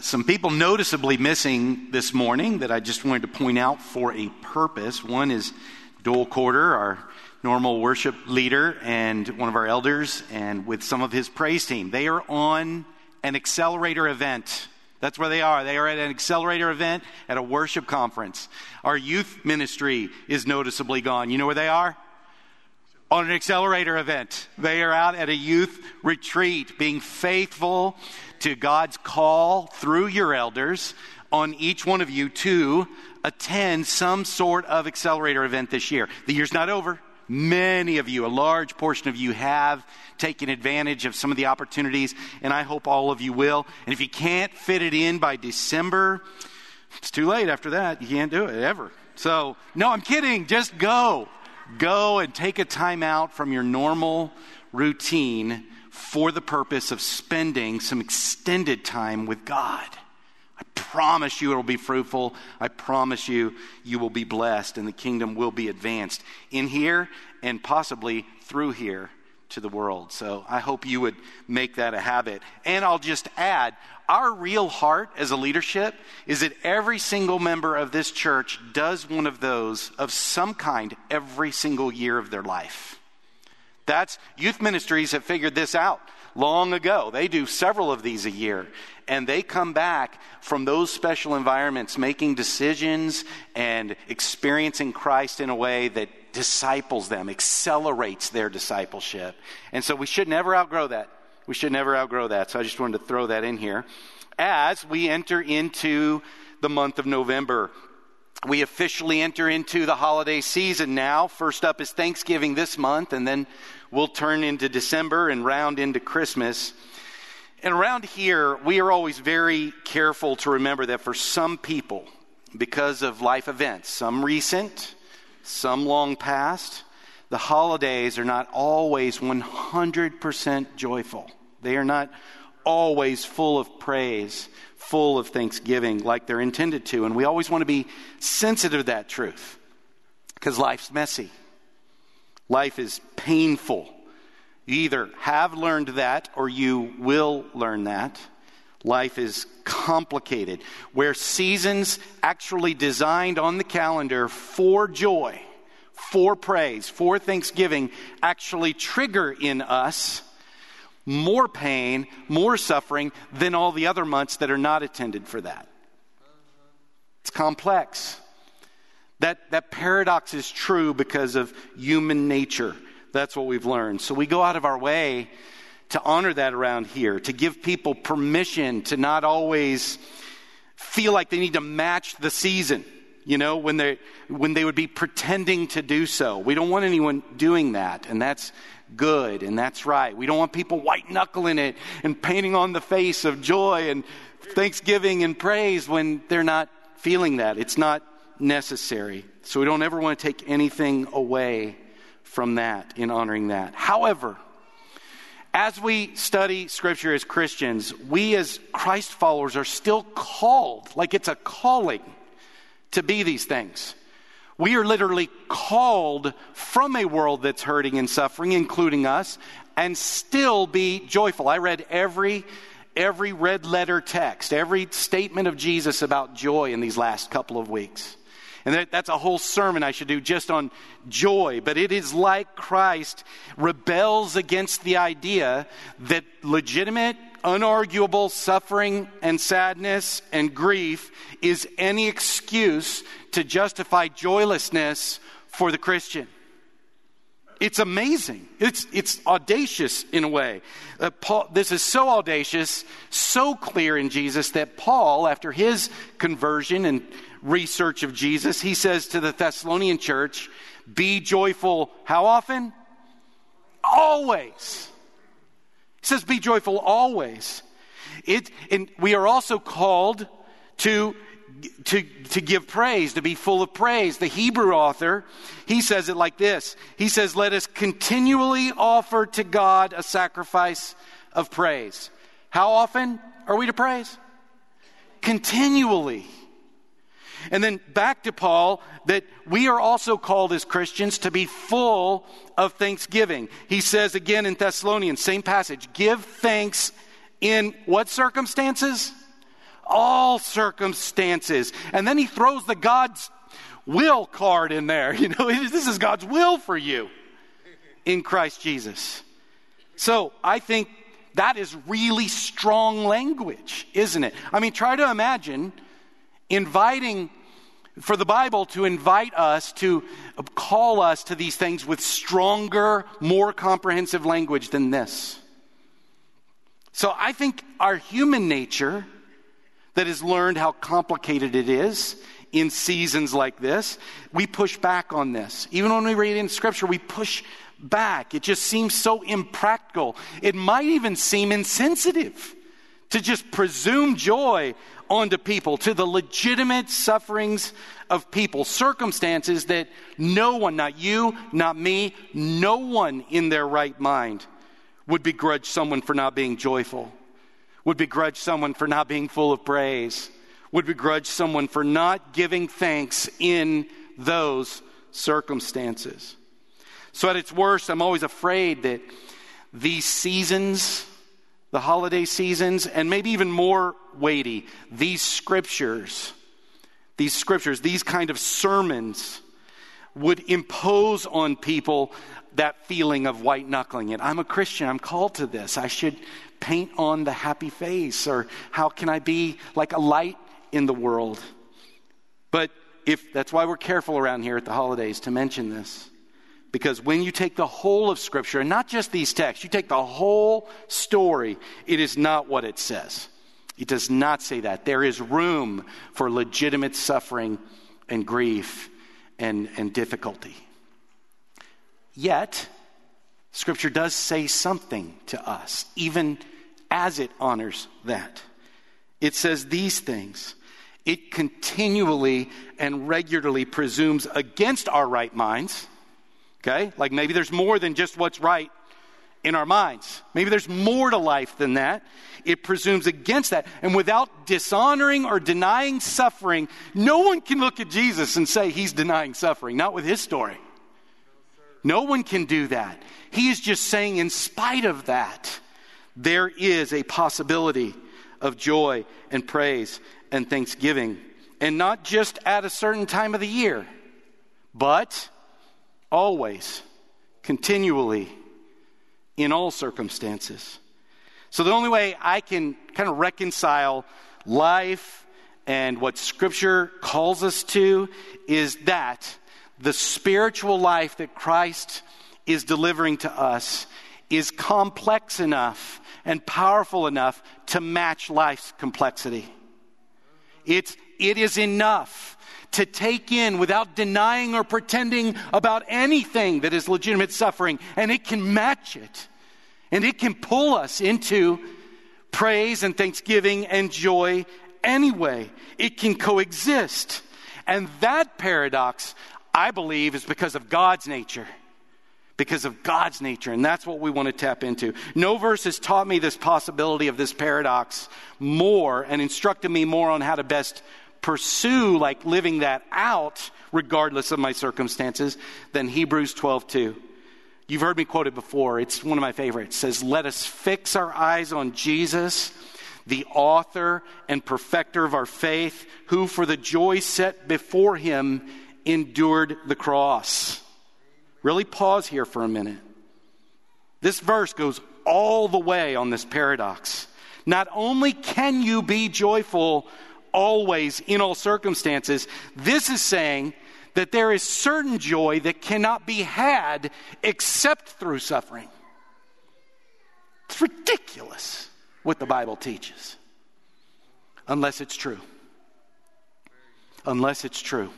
some people noticeably missing this morning that I just wanted to point out for a purpose. One is Dole Corder, our normal worship leader, and one of our elders, and with some of his praise team. They are on an accelerator event. That's where they are. They are at an accelerator event at a worship conference. Our youth ministry is noticeably gone. You know where they are? On an accelerator event. They are out at a youth retreat, being faithful to God's call through your elders on each one of you to attend some sort of accelerator event this year. The year's not over. Many of you, a large portion of you, have taken advantage of some of the opportunities, and I hope all of you will. And if you can't fit it in by December, it's too late after that. You can't do it ever. So, no, I'm kidding. Just go. Go and take a time out from your normal routine for the purpose of spending some extended time with God. I promise you it will be fruitful. I promise you you will be blessed and the kingdom will be advanced in here and possibly through here to the world. So I hope you would make that a habit. And I'll just add our real heart as a leadership is that every single member of this church does one of those of some kind every single year of their life. That's youth ministries have figured this out long ago. They do several of these a year. And they come back from those special environments making decisions and experiencing Christ in a way that disciples them, accelerates their discipleship. And so we should never outgrow that. We should never outgrow that. So I just wanted to throw that in here. As we enter into the month of November, we officially enter into the holiday season now. First up is Thanksgiving this month, and then we'll turn into December and round into Christmas. And around here, we are always very careful to remember that for some people, because of life events, some recent, some long past, the holidays are not always 100% joyful. They are not always full of praise, full of thanksgiving like they're intended to. And we always want to be sensitive to that truth because life's messy, life is painful. You either have learned that or you will learn that. Life is complicated, where seasons actually designed on the calendar for joy, for praise, for thanksgiving actually trigger in us more pain, more suffering than all the other months that are not attended for that. It's complex. That, that paradox is true because of human nature. That's what we've learned. So we go out of our way to honor that around here, to give people permission to not always feel like they need to match the season, you know, when they, when they would be pretending to do so. We don't want anyone doing that, and that's good, and that's right. We don't want people white knuckling it and painting on the face of joy and thanksgiving and praise when they're not feeling that. It's not necessary. So we don't ever want to take anything away from that in honoring that. However, as we study Scripture as Christians, we as Christ followers are still called, like it's a calling, to be these things. We are literally called from a world that's hurting and suffering, including us, and still be joyful. I read every every red letter text, every statement of Jesus about joy in these last couple of weeks. And that, that's a whole sermon I should do just on joy. But it is like Christ rebels against the idea that legitimate, unarguable suffering and sadness and grief is any excuse to justify joylessness for the Christian. It's amazing. It's, it's audacious in a way. Uh, Paul, this is so audacious, so clear in Jesus that Paul, after his conversion and research of Jesus, he says to the Thessalonian church, Be joyful how often? Always. He says, Be joyful always. It, and we are also called to, to, to give praise, to be full of praise. The Hebrew author, he says it like this He says, Let us continually offer to God a sacrifice of praise. How often are we to praise? Continually. And then back to Paul that we are also called as Christians to be full of thanksgiving. He says again in Thessalonians, same passage, give thanks in what circumstances? all circumstances. And then he throws the God's will card in there. You know, this is God's will for you in Christ Jesus. So I think that is really strong language, isn't it? I mean, try to imagine inviting, for the Bible to invite us, to call us to these things with stronger, more comprehensive language than this. So I think our human nature that has learned how complicated it is in seasons like this, we push back on this. Even when we read in Scripture, we push back. It just seems so impractical. It might even seem insensitive to just presume joy onto people, to the legitimate sufferings of people, circumstances that no one, not you, not me, no one in their right mind would begrudge someone for not being joyful, would begrudge someone for not being full of praise, would begrudge someone for not giving thanks in those circumstances. So, at its worst, I'm always afraid that these seasons, the holiday seasons, and maybe even more weighty, these scriptures, these scriptures, these kind of sermons would impose on people that feeling of white knuckling it. I'm a Christian. I'm called to this. I should paint on the happy face, or how can I be like a light in the world? But if that's why we're careful around here at the holidays to mention this. Because when you take the whole of Scripture, and not just these texts, you take the whole story, it is not what it says. It does not say that. There is room for legitimate suffering and grief and, and difficulty. Yet, Scripture does say something to us, even as it honors that. It says these things. It continually and regularly presumes against our right minds Okay? Like maybe there's more than just what's right in our minds. Maybe there's more to life than that. It presumes against that. And without dishonoring or denying suffering, no one can look at Jesus and say he's denying suffering, not with his story. No one can do that. He is just saying, in spite of that, there is a possibility of joy and praise and thanksgiving. And not just at a certain time of the year, but always, continually, in all circumstances. So the only way I can kind of reconcile life and what Scripture calls us to is that the spiritual life that Christ is delivering to us is complex enough and powerful enough to match life's complexity. It's, it is enough to take in without denying or pretending about anything that is legitimate suffering, and it can match it. And it can pull us into praise and thanksgiving and joy anyway. It can coexist. And that paradox, I believe, is because of God's nature. Because of God's nature. And that's what we want to tap into. No verse has taught me this possibility of this paradox more and instructed me more on how to best pursue like living that out regardless of my circumstances than Hebrews 12:2. You've heard me quote it before. It's one of my favorites. It says, "Let us fix our eyes on Jesus, the author and perfecter of our faith, who for the joy set before him endured the cross." Really pause here for a minute. This verse goes all the way on this paradox. Not only can you be joyful always in all circumstances. This is saying that there is certain joy that cannot be had except through suffering. It's ridiculous what the Bible teaches, unless it's true. Unless it's true.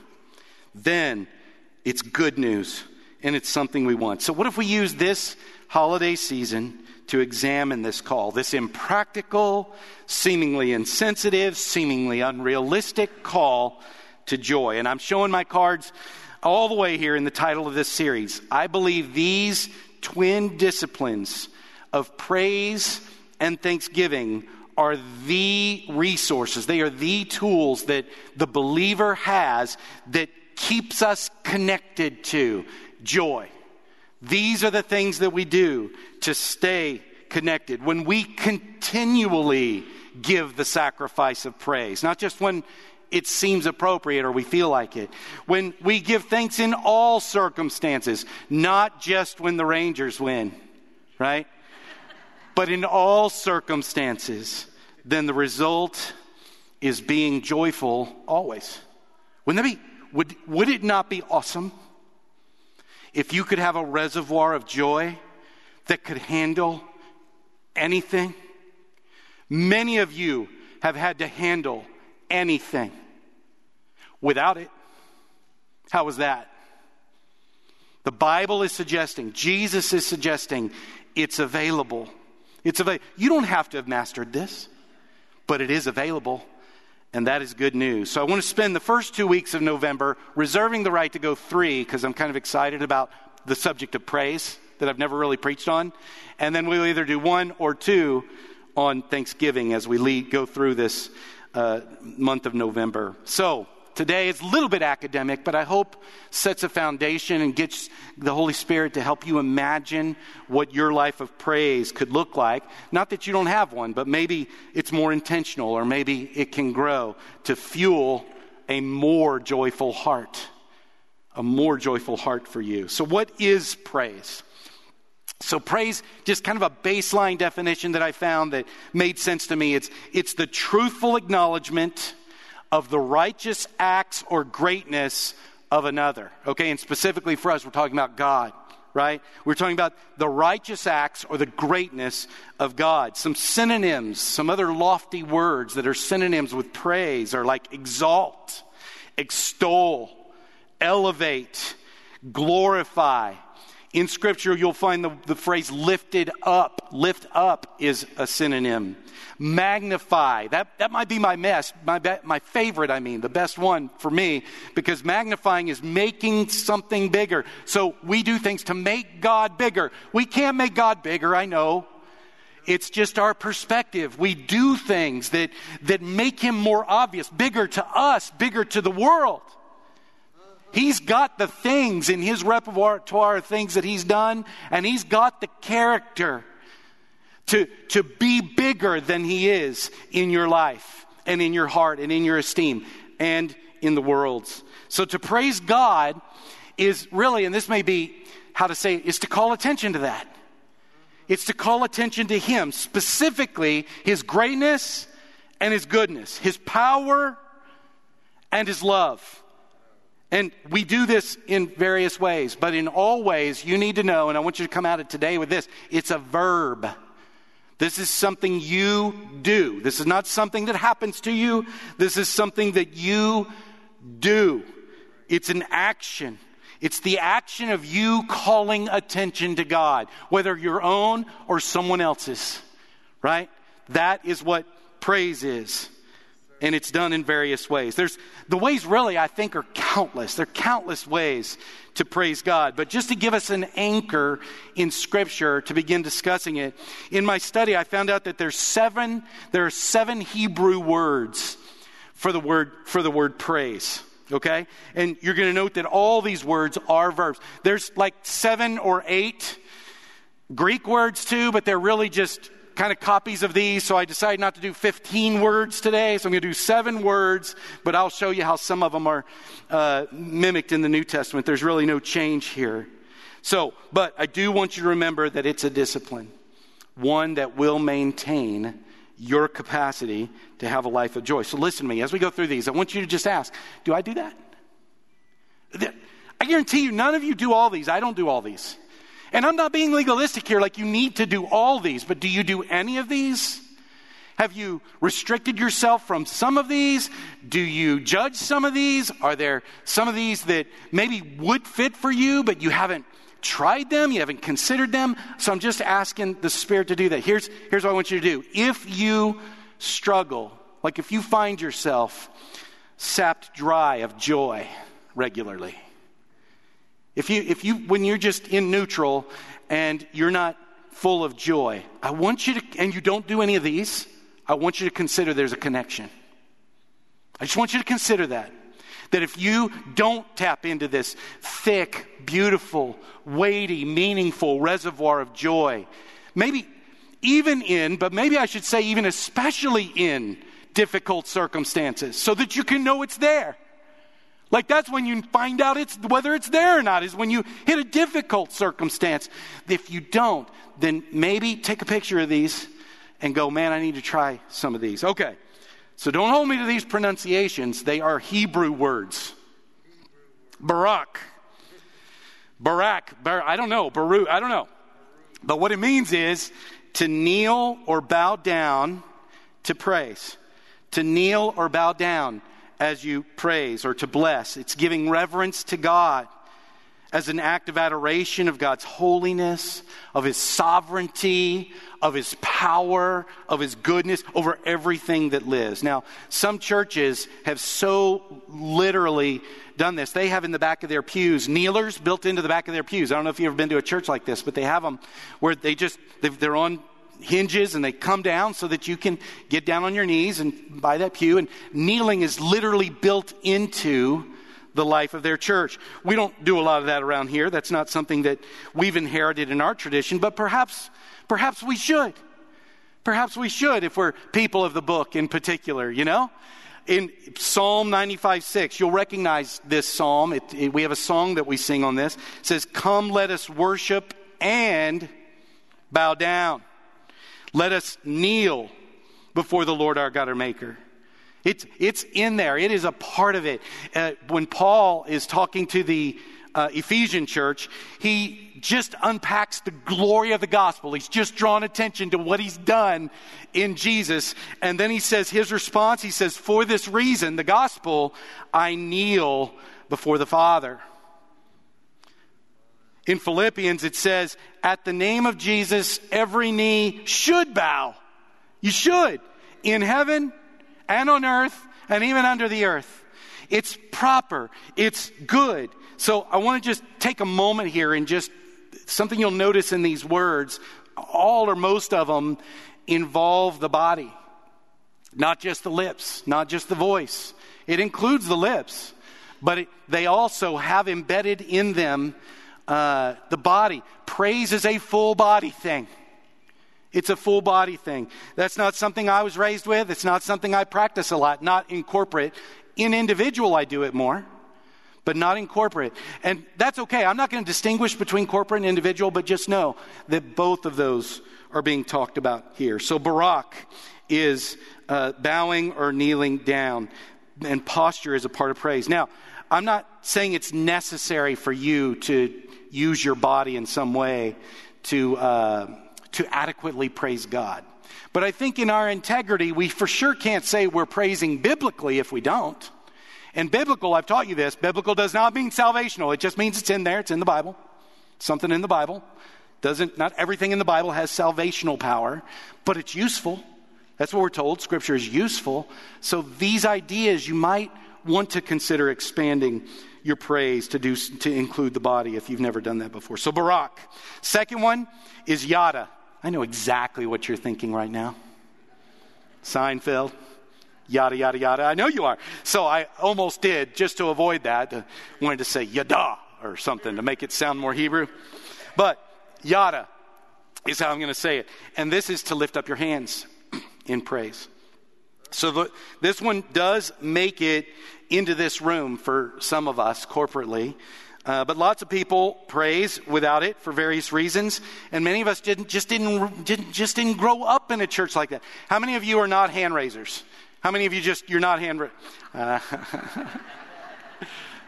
Then it's good news and it's something we want. So, what if we use this holiday season to examine this call, this impractical, seemingly insensitive, seemingly unrealistic call to joy. And I'm showing my cards all the way here in the title of this series. I believe these twin disciplines of praise and thanksgiving are the resources, they are the tools that the believer has that keeps us connected to joy. These are the things that we do to stay connected. When we continually give the sacrifice of praise, not just when it seems appropriate or we feel like it. When we give thanks in all circumstances, not just when the Rangers win, right? But in all circumstances, then the result is being joyful always. Wouldn't that be, would, would it not be awesome if you could have a reservoir of joy that could handle anything? Many of you have had to handle anything without it. How was that? The Bible is suggesting, Jesus is suggesting, it's available. It's available. You don't have to have mastered this, but it is available, and that is good news. So I want to spend the first two weeks of November reserving the right to go three because I'm kind of excited about the subject of praise that I've never really preached on. And then we'll either do one or two on Thanksgiving as we lead, go through this uh, month of November. So, today is a little bit academic, but I hope sets a foundation and gets the Holy Spirit to help you imagine what your life of praise could look like. Not that you don't have one, but maybe it's more intentional or maybe it can grow to fuel a more joyful heart. A more joyful heart for you. So, what is praise? So praise, just kind of a baseline definition that I found that made sense to me. It's, it's the truthful acknowledgement of the righteous acts or greatness of another. Okay, and specifically for us, we're talking about God, right? We're talking about the righteous acts or the greatness of God. Some synonyms, some other lofty words that are synonyms with praise are like exalt, extol, elevate, glorify, in Scripture, you'll find the, the phrase lifted up. Lift up is a synonym. Magnify. That, that might be my mess, my, be, my favorite, I mean, the best one for me, because magnifying is making something bigger. So we do things to make God bigger. We can't make God bigger, I know. It's just our perspective. We do things that, that make him more obvious, bigger to us, bigger to the world. He's got the things in his repertoire, of things that he's done, and he's got the character to, to be bigger than he is in your life and in your heart and in your esteem and in the world's. So to praise God is really, and this may be how to say, is to call attention to that. It's to call attention to him, specifically his greatness and his goodness, his power and his love. And we do this in various ways, but in all ways, you need to know, and I want you to come at it today with this it's a verb. This is something you do. This is not something that happens to you. This is something that you do. It's an action. It's the action of you calling attention to God, whether your own or someone else's, right? That is what praise is and it's done in various ways. There's the ways really I think are countless. There are countless ways to praise God. But just to give us an anchor in scripture to begin discussing it, in my study I found out that there's seven there are seven Hebrew words for the word for the word praise. Okay? And you're going to note that all these words are verbs. There's like seven or eight Greek words too, but they're really just kind of copies of these, so I decided not to do 15 words today. So I'm going to do seven words, but I'll show you how some of them are uh, mimicked in the New Testament. There's really no change here. So, but I do want you to remember that it's a discipline, one that will maintain your capacity to have a life of joy. So listen to me as we go through these. I want you to just ask, do I do that? I guarantee you, none of you do all these. I don't do all these. And I'm not being legalistic here, like you need to do all these, but do you do any of these? Have you restricted yourself from some of these? Do you judge some of these? Are there some of these that maybe would fit for you, but you haven't tried them? You haven't considered them? So I'm just asking the Spirit to do that. Here's, here's what I want you to do. If you struggle, like if you find yourself sapped dry of joy regularly, if you, if you, when you're just in neutral and you're not full of joy, I want you to, and you don't do any of these, I want you to consider there's a connection. I just want you to consider that. That if you don't tap into this thick, beautiful, weighty, meaningful reservoir of joy, maybe even in, but maybe I should say, even especially in difficult circumstances, so that you can know it's there. Like that's when you find out it's whether it's there or not, is when you hit a difficult circumstance. If you don't, then maybe take a picture of these and go, man, I need to try some of these. Okay. So don't hold me to these pronunciations. They are Hebrew words. Barak. Barak. Bar- I don't know. Baru, I don't know. But what it means is to kneel or bow down to praise. To kneel or bow down as you praise or to bless. It's giving reverence to God as an act of adoration of God's holiness, of His sovereignty, of His power, of His goodness over everything that lives. Now, some churches have so literally done this. They have in the back of their pews kneelers built into the back of their pews. I don't know if you've ever been to a church like this, but they have them where they just, they're on hinges and they come down so that you can get down on your knees and by that pew. And kneeling is literally built into the life of their church. We don't do a lot of that around here. That's not something that we've inherited in our tradition, but perhaps, perhaps we should. Perhaps we should if we're people of the book in particular, you know? In Psalm 95 6, you'll recognize this psalm. It, it, we have a song that we sing on this. It says, Come, let us worship and bow down. Let us kneel before the Lord our God, our Maker. It's, it's in there. It is a part of it. Uh, when Paul is talking to the uh, Ephesian church, he just unpacks the glory of the gospel. He's just drawn attention to what he's done in Jesus. And then he says his response, he says, For this reason, the gospel, I kneel before the Father. In Philippians, it says, At the name of Jesus, every knee should bow. You should. In heaven and on earth and even under the earth. It's proper. It's good. So I want to just take a moment here and just something you'll notice in these words, all or most of them involve the body, not just the lips, not just the voice. It includes the lips, but it, they also have embedded in them uh, the body. Praise is a full body thing. It's a full body thing. That's not something I was raised with. It's not something I practice a lot, not in corporate. In individual, I do it more, but not in corporate. And that's okay. I'm not going to distinguish between corporate and individual, but just know that both of those are being talked about here. So, Barak is uh, bowing or kneeling down, and posture is a part of praise. Now, I'm not saying it's necessary for you to use your body in some way to, uh, to adequately praise God. But I think in our integrity, we for sure can't say we're praising biblically if we don't. And biblical, I've taught you this, biblical does not mean salvational. It just means it's in there, it's in the Bible. Something in the Bible. Doesn't, not everything in the Bible has salvational power, but it's useful. That's what we're told. Scripture is useful. So these ideas you might want to consider expanding your praise to do to include the body if you've never done that before. So Barak. Second one is Yada. I know exactly what you're thinking right now. Seinfeld. Yada yada yada. I know you are. So I almost did just to avoid that. Uh, wanted to say yada or something to make it sound more Hebrew. But yada is how I'm going to say it. And this is to lift up your hands in praise. So this one does make it into this room for some of us corporately. Uh, but lots of people praise without it for various reasons, and many of us didn't just didn't, didn't just didn't grow up in a church like that. How many of you are not hand raisers? How many of you just you're not hand raisers? Uh,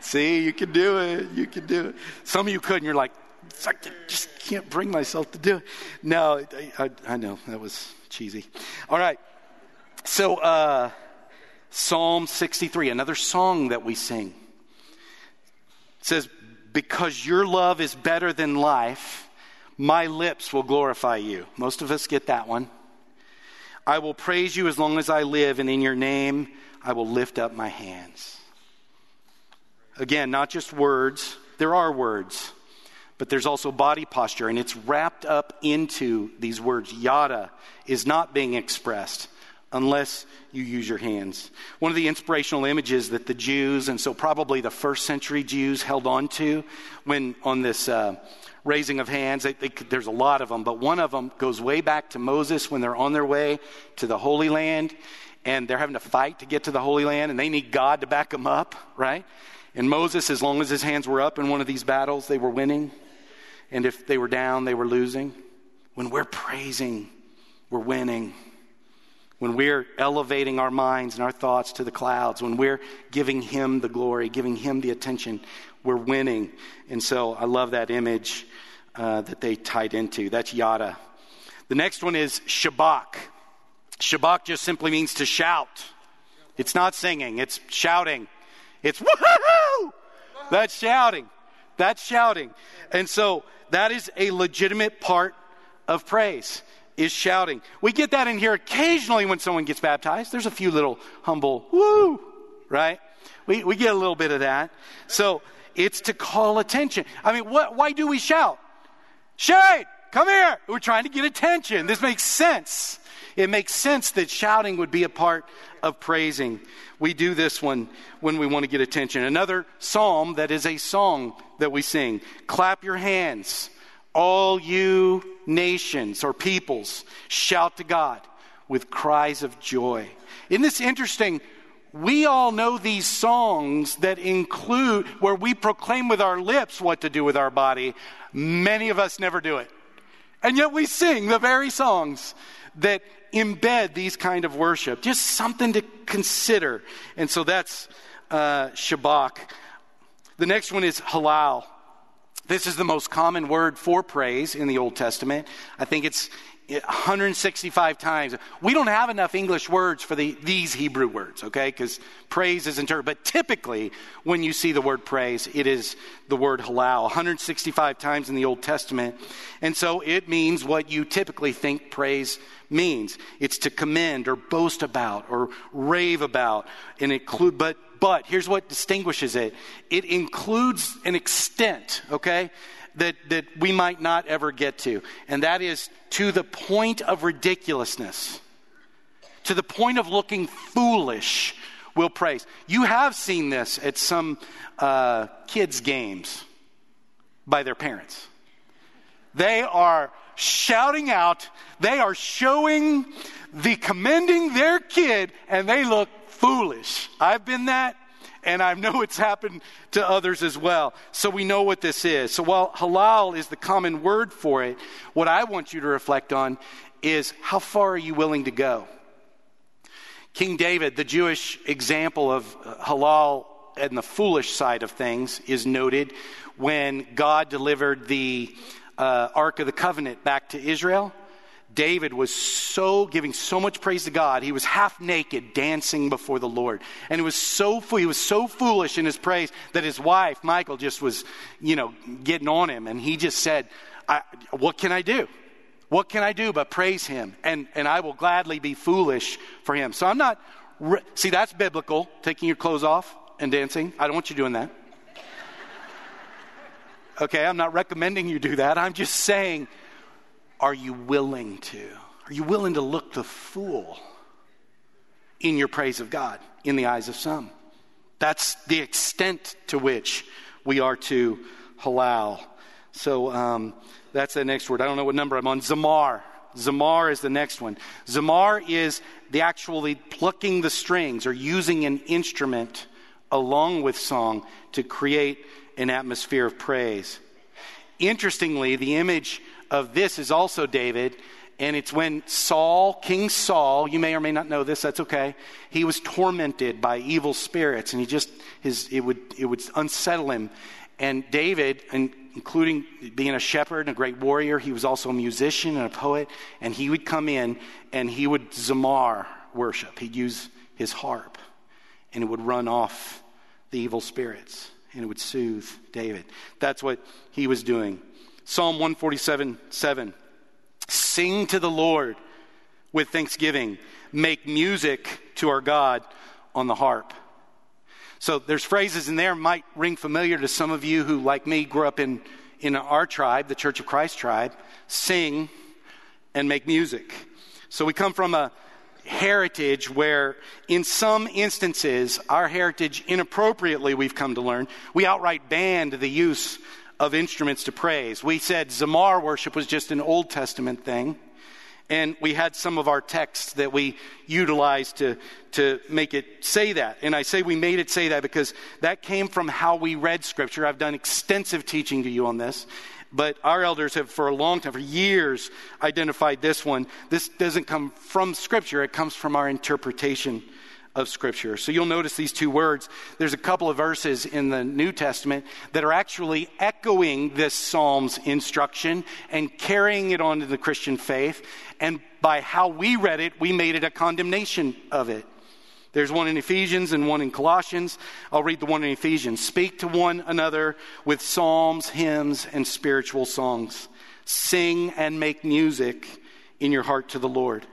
see, you can do it. You can do it. Some of you could, and you're like, I just can't bring myself to do it. No, I, I, I know that was cheesy. All right. So, uh, Psalm 63, another song that we sing, says, Because your love is better than life, my lips will glorify you. Most of us get that one. I will praise you as long as I live, and in your name I will lift up my hands. Again, not just words, there are words, but there's also body posture, and it's wrapped up into these words. Yada is not being expressed unless you use your hands. One of the inspirational images that the Jews, and so probably the first century Jews, held on to when on this uh, raising of hands, they, they, there's a lot of them, but one of them goes way back to Moses when they're on their way to the Holy Land and they're having to fight to get to the Holy Land and they need God to back them up, right? And Moses, as long as his hands were up in one of these battles, they were winning. And if they were down, they were losing. When we're praising, we're winning when we're elevating our minds and our thoughts to the clouds, when we're giving Him the glory, giving Him the attention, we're winning. And so I love that image uh, that they tied into. That's yada. The next one is shabak. Shabak just simply means to shout. It's not singing, it's shouting. It's woohoo! That's shouting. That's shouting. And so that is a legitimate part of praise is shouting. We get that in here occasionally when someone gets baptized. There's a few little humble woo, right? We, we get a little bit of that. So it's to call attention. I mean, what, why do we shout? Shade, come here. We're trying to get attention. This makes sense. It makes sense that shouting would be a part of praising. We do this one when we want to get attention. Another psalm that is a song that we sing. Clap your hands all you nations or peoples, shout to God with cries of joy. Isn't this interesting? We all know these songs that include where we proclaim with our lips what to do with our body. Many of us never do it. And yet we sing the very songs that embed these kind of worship. Just something to consider. And so that's uh, Shabach. The next one is halal. This is the most common word for praise in the Old Testament. I think it's 165 times. We don't have enough English words for the, these Hebrew words, okay? Because praise is interpreted. But typically, when you see the word praise, it is the word halal, 165 times in the Old Testament. And so it means what you typically think praise means. It's to commend or boast about or rave about and include, but but here's what distinguishes it it includes an extent, okay, that, that we might not ever get to. And that is to the point of ridiculousness, to the point of looking foolish, will praise. You have seen this at some uh, kids' games by their parents. They are shouting out, they are showing the commending their kid, and they look foolish. I've been that, and I know it's happened to others as well. So we know what this is. So while halal is the common word for it, what I want you to reflect on is how far are you willing to go? King David, the Jewish example of uh, halal and the foolish side of things, is noted when God delivered the uh, Ark of the Covenant back to Israel. David was so giving so much praise to God. He was half naked dancing before the Lord. And it was so he was so foolish in his praise that his wife, Michal, just was, you know, getting on him. And he just said, What can I do? What can I do but praise him? And, and I will gladly be foolish for him. So I'm not, re- see, that's biblical, taking your clothes off and dancing. I don't want you doing that. Okay, I'm not recommending you do that. I'm just saying are you willing to? Are you willing to look the fool in your praise of God in the eyes of some? That's the extent to which we are to halal. So um, that's the next word. I don't know what number I'm on. Zamar. Zamar is the next one. Zamar is the actually plucking the strings or using an instrument along with song to create an atmosphere of praise. Interestingly, the image of this is also David, and it's when Saul, King Saul, you may or may not know this, that's okay. He was tormented by evil spirits, and he just his it would it would unsettle him. And David, and including being a shepherd and a great warrior, he was also a musician and a poet, and he would come in and he would zamar worship. He'd use his harp, and it would run off the evil spirits, and it would soothe David. That's what he was doing. Psalm 147 7. Sing to the Lord with thanksgiving, make music to our God on the harp. So there's phrases in there might ring familiar to some of you who, like me, grew up in, in our tribe, the Church of Christ tribe. Sing and make music. So we come from a heritage where, in some instances, our heritage inappropriately, we've come to learn, we outright banned the use of instruments to praise. We said Zamar worship was just an Old Testament thing. And we had some of our texts that we utilized to, to make it say that. And I say we made it say that because that came from how we read Scripture. I've done extensive teaching to you on this. But our elders have, for a long time, for years, identified this one. This doesn't come from Scripture, it comes from our interpretation of Scripture. So you'll notice these two words. There's a couple of verses in the New Testament that are actually echoing this Psalm's instruction and carrying it on to the Christian faith. And by how we read it, we made it a condemnation of it. There's one in Ephesians and one in Colossians. I'll read the one in Ephesians. Speak to one another with psalms, hymns, and spiritual songs. Sing and make music in your heart to the Lord.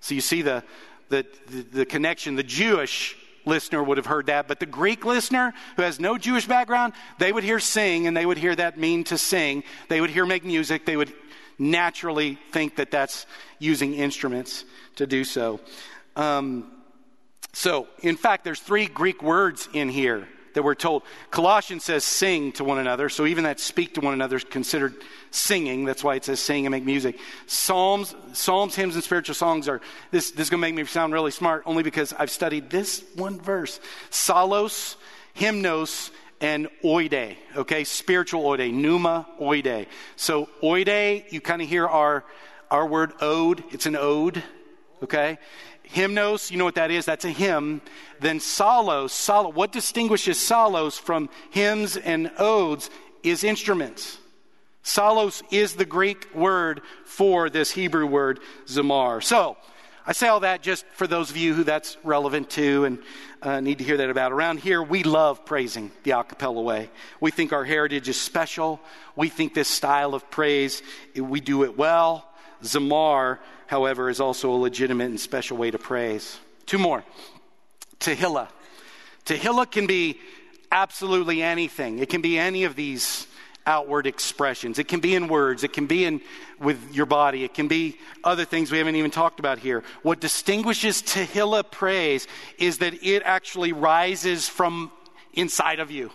So you see the, the, the, the connection. The Jewish listener would have heard that, but the Greek listener who has no Jewish background, they would hear sing and they would hear that mean to sing. They would hear make music. They would naturally think that that's using instruments to do so. Um, so, in fact, there's three Greek words in here that we're told. Colossians says sing to one another, so even that speak to one another is considered singing. That's why it says sing and make music. Psalms, psalms, hymns, and spiritual songs are this. This is going to make me sound really smart, only because I've studied this one verse: psallos, hymnos, and oide. Okay, spiritual oide, pneuma oide. So oide, you kind of hear our our word ode. It's an ode. Okay, hymnos, you know what that is? That's a hymn. Then solos, psallos. What distinguishes psallos from hymns and odes is instruments. Psallos is the Greek word for this Hebrew word zamar. So, I say all that just for those of you who that's relevant to and uh, need to hear that about. Around here, we love praising the a cappella way. We think our heritage is special. We think this style of praise, we do it well. Zamar however, is also a legitimate and special way to praise. Two more. Tehillah. Tehillah can be absolutely anything. It can be any of these outward expressions. It can be in words. It can be in with your body. It can be other things we haven't even talked about here. What distinguishes Tehillah praise is that it actually rises from inside of you.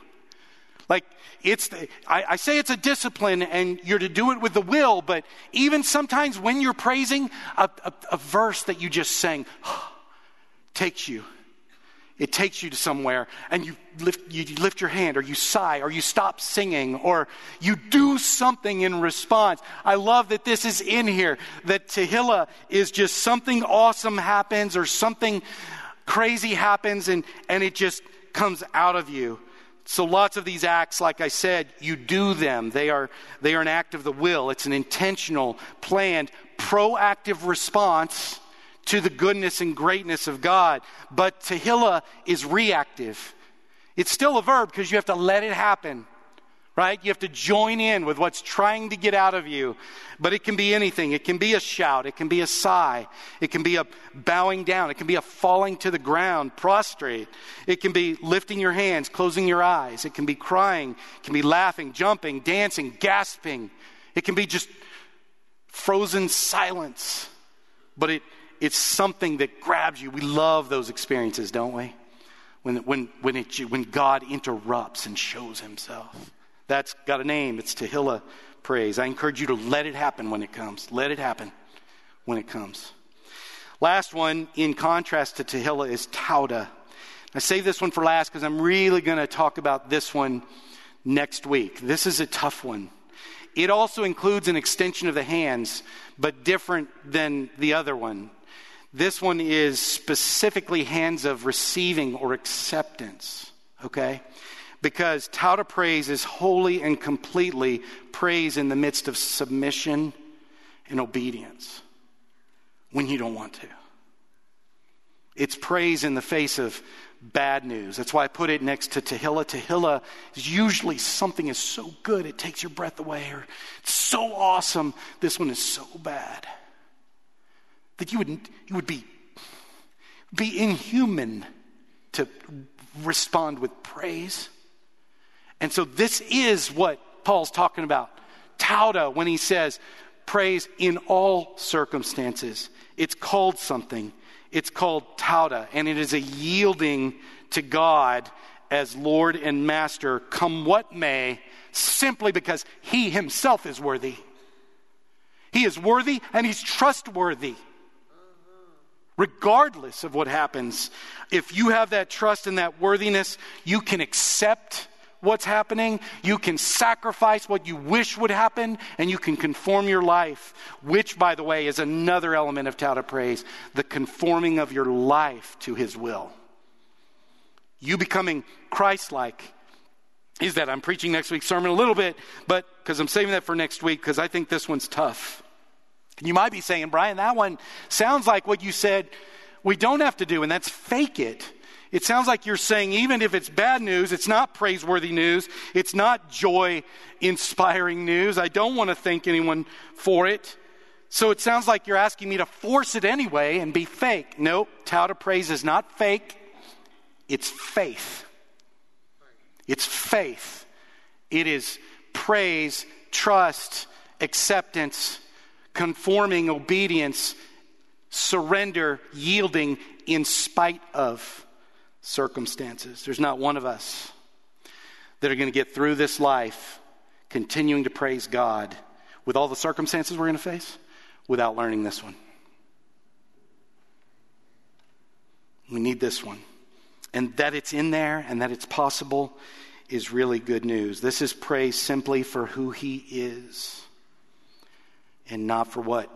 Like, it's, the, I, I say it's a discipline and you're to do it with the will, but even sometimes when you're praising, a, a, a verse that you just sang takes you. It takes you to somewhere and you lift, you lift your hand or you sigh or you stop singing or you do something in response. I love that this is in here, that Tehillah is just something awesome happens or something crazy happens and, and it just comes out of you. So lots of these acts, like I said, you do them. They are, they are an act of the will. It's an intentional, planned, proactive response to the goodness and greatness of God. But Tehillah is reactive. It's still a verb because you have to let it happen right? You have to join in with what's trying to get out of you. But it can be anything. It can be a shout. It can be a sigh. It can be a bowing down. It can be a falling to the ground, prostrate. It can be lifting your hands, closing your eyes. It can be crying. It can be laughing, jumping, dancing, gasping. It can be just frozen silence. But it, it's something that grabs you. We love those experiences, don't we? When, when, when, it, when God interrupts and shows himself. That's got a name. It's Tehillah praise. I encourage you to let it happen when it comes. Let it happen when it comes. Last one, in contrast to Tehillah, is Tauda. I save this one for last because I'm really going to talk about this one next week. This is a tough one. It also includes an extension of the hands, but different than the other one. This one is specifically hands of receiving or acceptance. Okay? Because Tauda praise is wholly and completely praise in the midst of submission and obedience when you don't want to. It's praise in the face of bad news. That's why I put it next to Tehillah. Tehillah is usually something is so good it takes your breath away, or it's so awesome. This one is so bad that you would you would be be inhuman to respond with praise. And so this is what Paul's talking about. Tauda, when he says praise in all circumstances, it's called something. It's called tauda, and it is a yielding to God as Lord and Master, come what may, simply because He Himself is worthy. He is worthy and He's trustworthy. Regardless of what happens, if you have that trust and that worthiness, you can accept what's happening. You can sacrifice what you wish would happen, and you can conform your life, which, by the way, is another element of todah praise the conforming of your life to His will. You becoming Christ like is that I'm preaching next week's sermon a little bit, but because I'm saving that for next week because I think this one's tough. You might be saying, Brian, that one sounds like what you said we don't have to do, and that's fake it. It sounds like you're saying, even if it's bad news, it's not praiseworthy news, it's not joy inspiring news. I don't want to thank anyone for it. So it sounds like you're asking me to force it anyway and be fake. Nope, todah praise is not fake, it's faith. It's faith. It is praise, trust, acceptance, conforming, obedience, surrender, yielding in spite of circumstances. There's not one of us that are going to get through this life continuing to praise God with all the circumstances we're going to face without learning this one. We need this one. And that it's in there and that it's possible is really good news. This is praise simply for who He is and not for what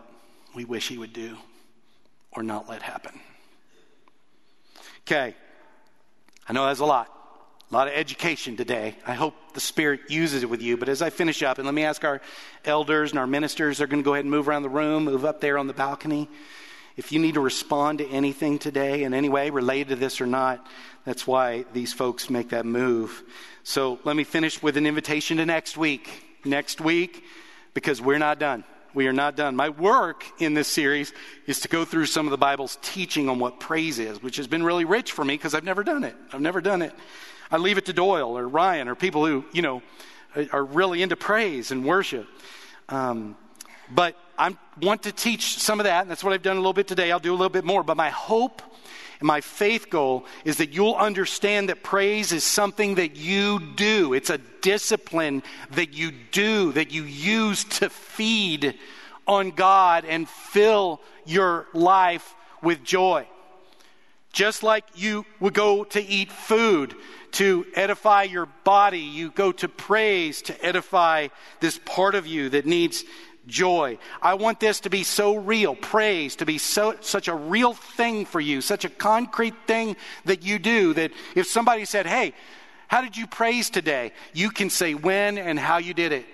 we wish He would do or not let happen. Okay, I know that's a lot. A lot of education today. I hope the Spirit uses it with you. But as I finish up, and let me ask our elders and our ministers, they're going to go ahead and move around the room, move up there on the balcony. If you need to respond to anything today in any way related to this or not, that's why these folks make that move. So let me finish with an invitation to next week. Next week, because we're not done. We are not done. My work in this series is to go through some of the Bible's teaching on what praise is, which has been really rich for me because I've never done it. I've never done it. I leave it to Doyle or Ryan or people who, you know, are really into praise and worship. Um, but I want to teach some of that, and that's what I've done a little bit today. I'll do a little bit more. But my hope and my faith goal is that you'll understand that praise is something that you do. It's a discipline that you do, that you use to feed on God and fill your life with joy. Just like you would go to eat food to edify your body, you go to praise to edify this part of you that needs joy. I want this to be so real, praise to be so such a real thing for you, such a concrete thing that you do that if somebody said, "Hey, how did you praise today?" you can say when and how you did it.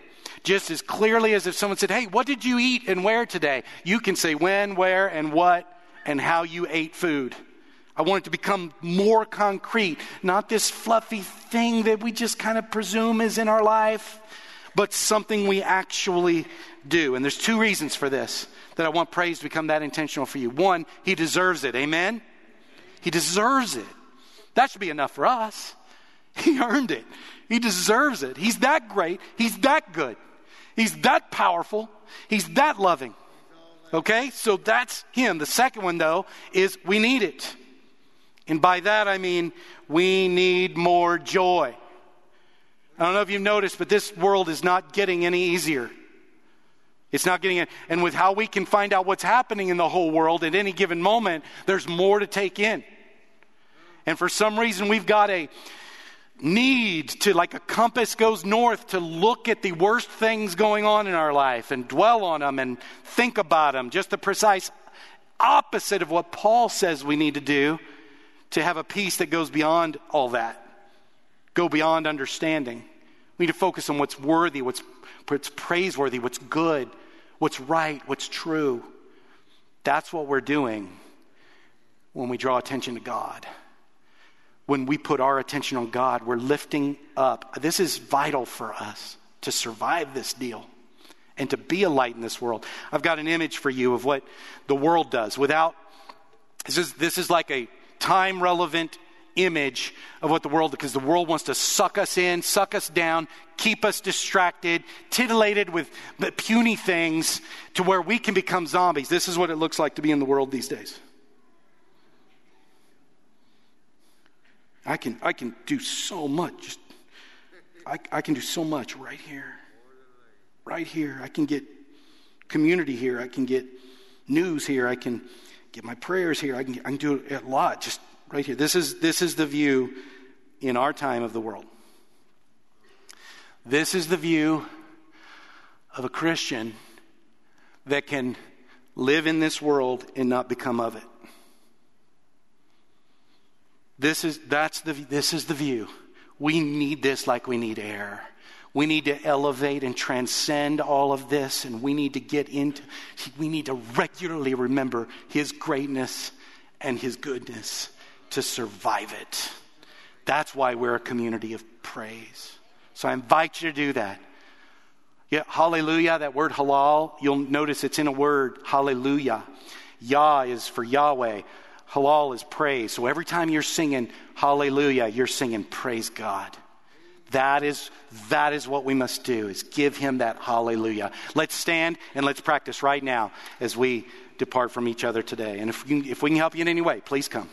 Just as clearly as if someone said, "Hey, what did you eat and where today?" You can say when, where, and what and how you ate food. I want it to become more concrete, not this fluffy thing that we just kind of presume is in our life, but something we actually do. And there's two reasons for this that I want praise to become that intentional for you. One, he deserves it. Amen? He deserves it. That should be enough for us. He earned it. He deserves it. He's that great. He's that good. He's that powerful. He's that loving. Okay? So that's him. The second one, though, is we need it. And by that I mean we need more joy. I don't know if you've noticed, but this world is not getting any easier. It's not getting. And with how we can find out what's happening in the whole world at any given moment, there's more to take in. And for some reason, we've got a need to, like a compass goes north, to look at the worst things going on in our life and dwell on them and think about them. Just the precise opposite of what Paul says we need to do to have a peace that goes beyond all that, go beyond understanding. We need to focus on what's worthy, what's, what's praiseworthy, what's good, what's right, what's true. That's what we're doing when we draw attention to God. When we put our attention on God, we're lifting up. This is vital for us to survive this deal and to be a light in this world. I've got an image for you of what the world does without this is this is like a time relevant image of what the world, because the world wants to suck us in, suck us down, keep us distracted, titillated with puny things to where we can become zombies. This is what it looks like to be in the world these days. I can, I can do so much. I, I can do so much right here. Right here. I can get community here. I can get news here. I can get my prayers here. I can, I can do a lot just right here. This is, this is the view in our time of the world. This is the view of a Christian that can live in this world and not become of it. This is, that's the, this is the view. We need this like we need air. We need to elevate and transcend all of this, and we need to get into, we need to regularly remember His greatness and His goodness to survive it. That's why we're a community of praise. So I invite you to do that. Yeah, hallelujah, that word halal, you'll notice it's in a word, hallelujah. Yah is for Yahweh. Halal is praise. So every time you're singing hallelujah, you're singing praise God. That is, that is what we must do, is give him that hallelujah. Let's stand and let's practice right now as we depart from each other today. And if if we can help you in any way, please come.